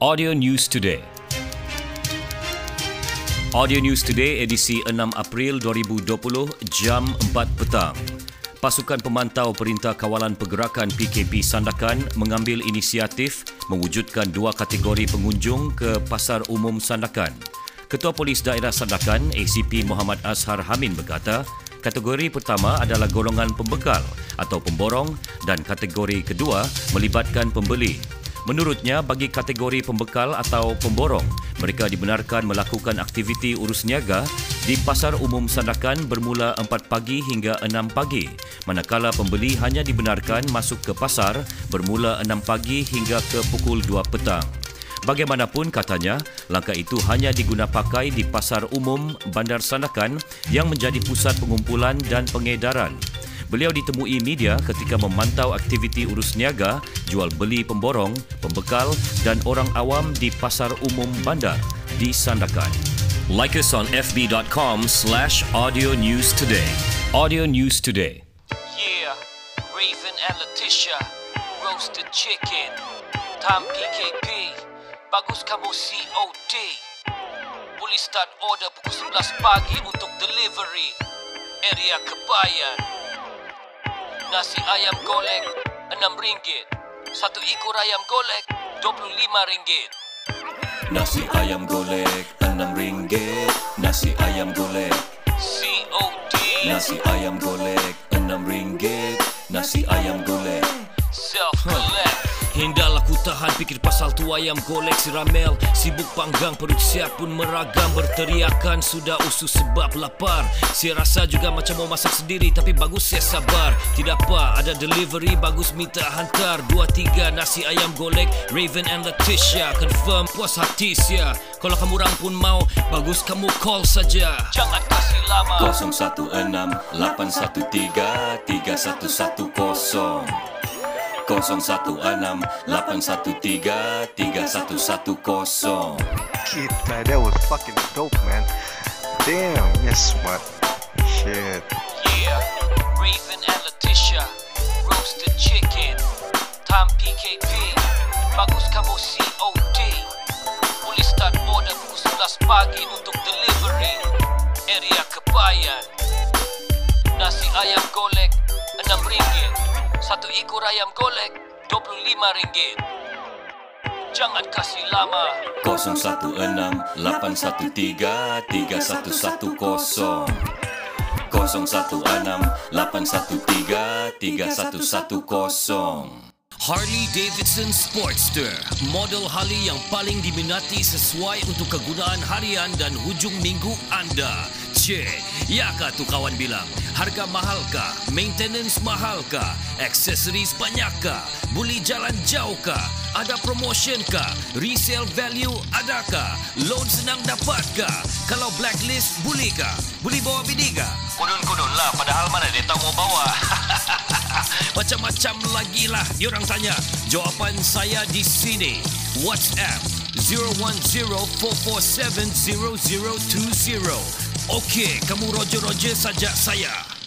Audio News Today. Audio News Today edisi 6 April 2020 jam 4 petang. Pasukan Pemantau Perintah Kawalan Pergerakan PKP Sandakan mengambil inisiatif mewujudkan dua kategori pengunjung ke Pasar Umum Sandakan. Ketua Polis Daerah Sandakan, ACP Muhammad Azhar Hamin berkata, kategori pertama adalah golongan pembekal atau pemborong dan kategori kedua melibatkan pembeli. Menurutnya, bagi kategori pembekal atau pemborong, mereka dibenarkan melakukan aktiviti urus niaga di Pasar Umum Sandakan bermula 4 pagi hingga 6 pagi, manakala pembeli hanya dibenarkan masuk ke pasar bermula 6 pagi hingga ke pukul 2 petang. Bagaimanapun katanya, langkah itu hanya diguna pakai di Pasar Umum Bandar Sandakan yang menjadi pusat pengumpulan dan pengedaran. Beliau ditemui media ketika memantau aktiviti urus niaga, jual beli pemborong, pembekal dan orang awam di pasar umum bandar di Sandakan. Like us on fb.com slash audio news today. Audio News Today. Yeah, Raven and Letitia, roasted chicken. Time PKP, bagus kamu COD. Boleh start order pukul 11 pagi untuk delivery. Area Kebayan. Nasi ayam golek RM6. Satu ekor ayam golek RM25. Nasi ayam golek RM6. Nasi ayam golek. COD. Nasi ayam golek RM6. Nasi ayam golek. Self-collect. Hindahlah ku tahan fikir pasal tu ayam golek si Ramel. Sibuk panggang perut siap pun meragam. Berteriakan sudah usus sebab lapar. Saya rasa juga macam mau masak sendiri Tapi bagus saya sabar. Tidak apa ada delivery bagus minta hantar. Dua tiga nasi ayam golek Raven and Letitia. Confirm puas hati sia. Kalau kamu orang pun mau Bagus kamu call saja. Jangan kasih lama. 016 813 3110 016 813 3110 Kid, man, that was fucking dope, man. Damn, yes, smart. Shit. Yeah, Raven and Letitia, roasted chicken. Time PKP, bagus kamu COD. Boleh start order pukul 11 pagi untuk delivery. Area Kebayan. Nasi ayam golek RM6. Satu ekor ayam golek RM25. Jangan kasih lama. 016 813 3110 016 813 3110 Harley Davidson Sportster, model Harley yang paling diminati sesuai untuk kegunaan harian dan hujung minggu anda. Cik, ya kah tu kawan bilang? Harga mahal kah? Maintenance mahal kah? Aksesoris banyak kah? Boleh jalan jauh kah? Ada promotion kah? Resale value adakah? Loan senang dapat kah? Kalau blacklist boleh kah? Boleh bawa bini kah? Kudun-kudun lah padahal mana dia tahu mau bawa. Macam-macam lagi lah diorang tanya. Jawapan saya di sini. WhatsApp 010-447-0020. Okey, kamu roger-roger saja saya.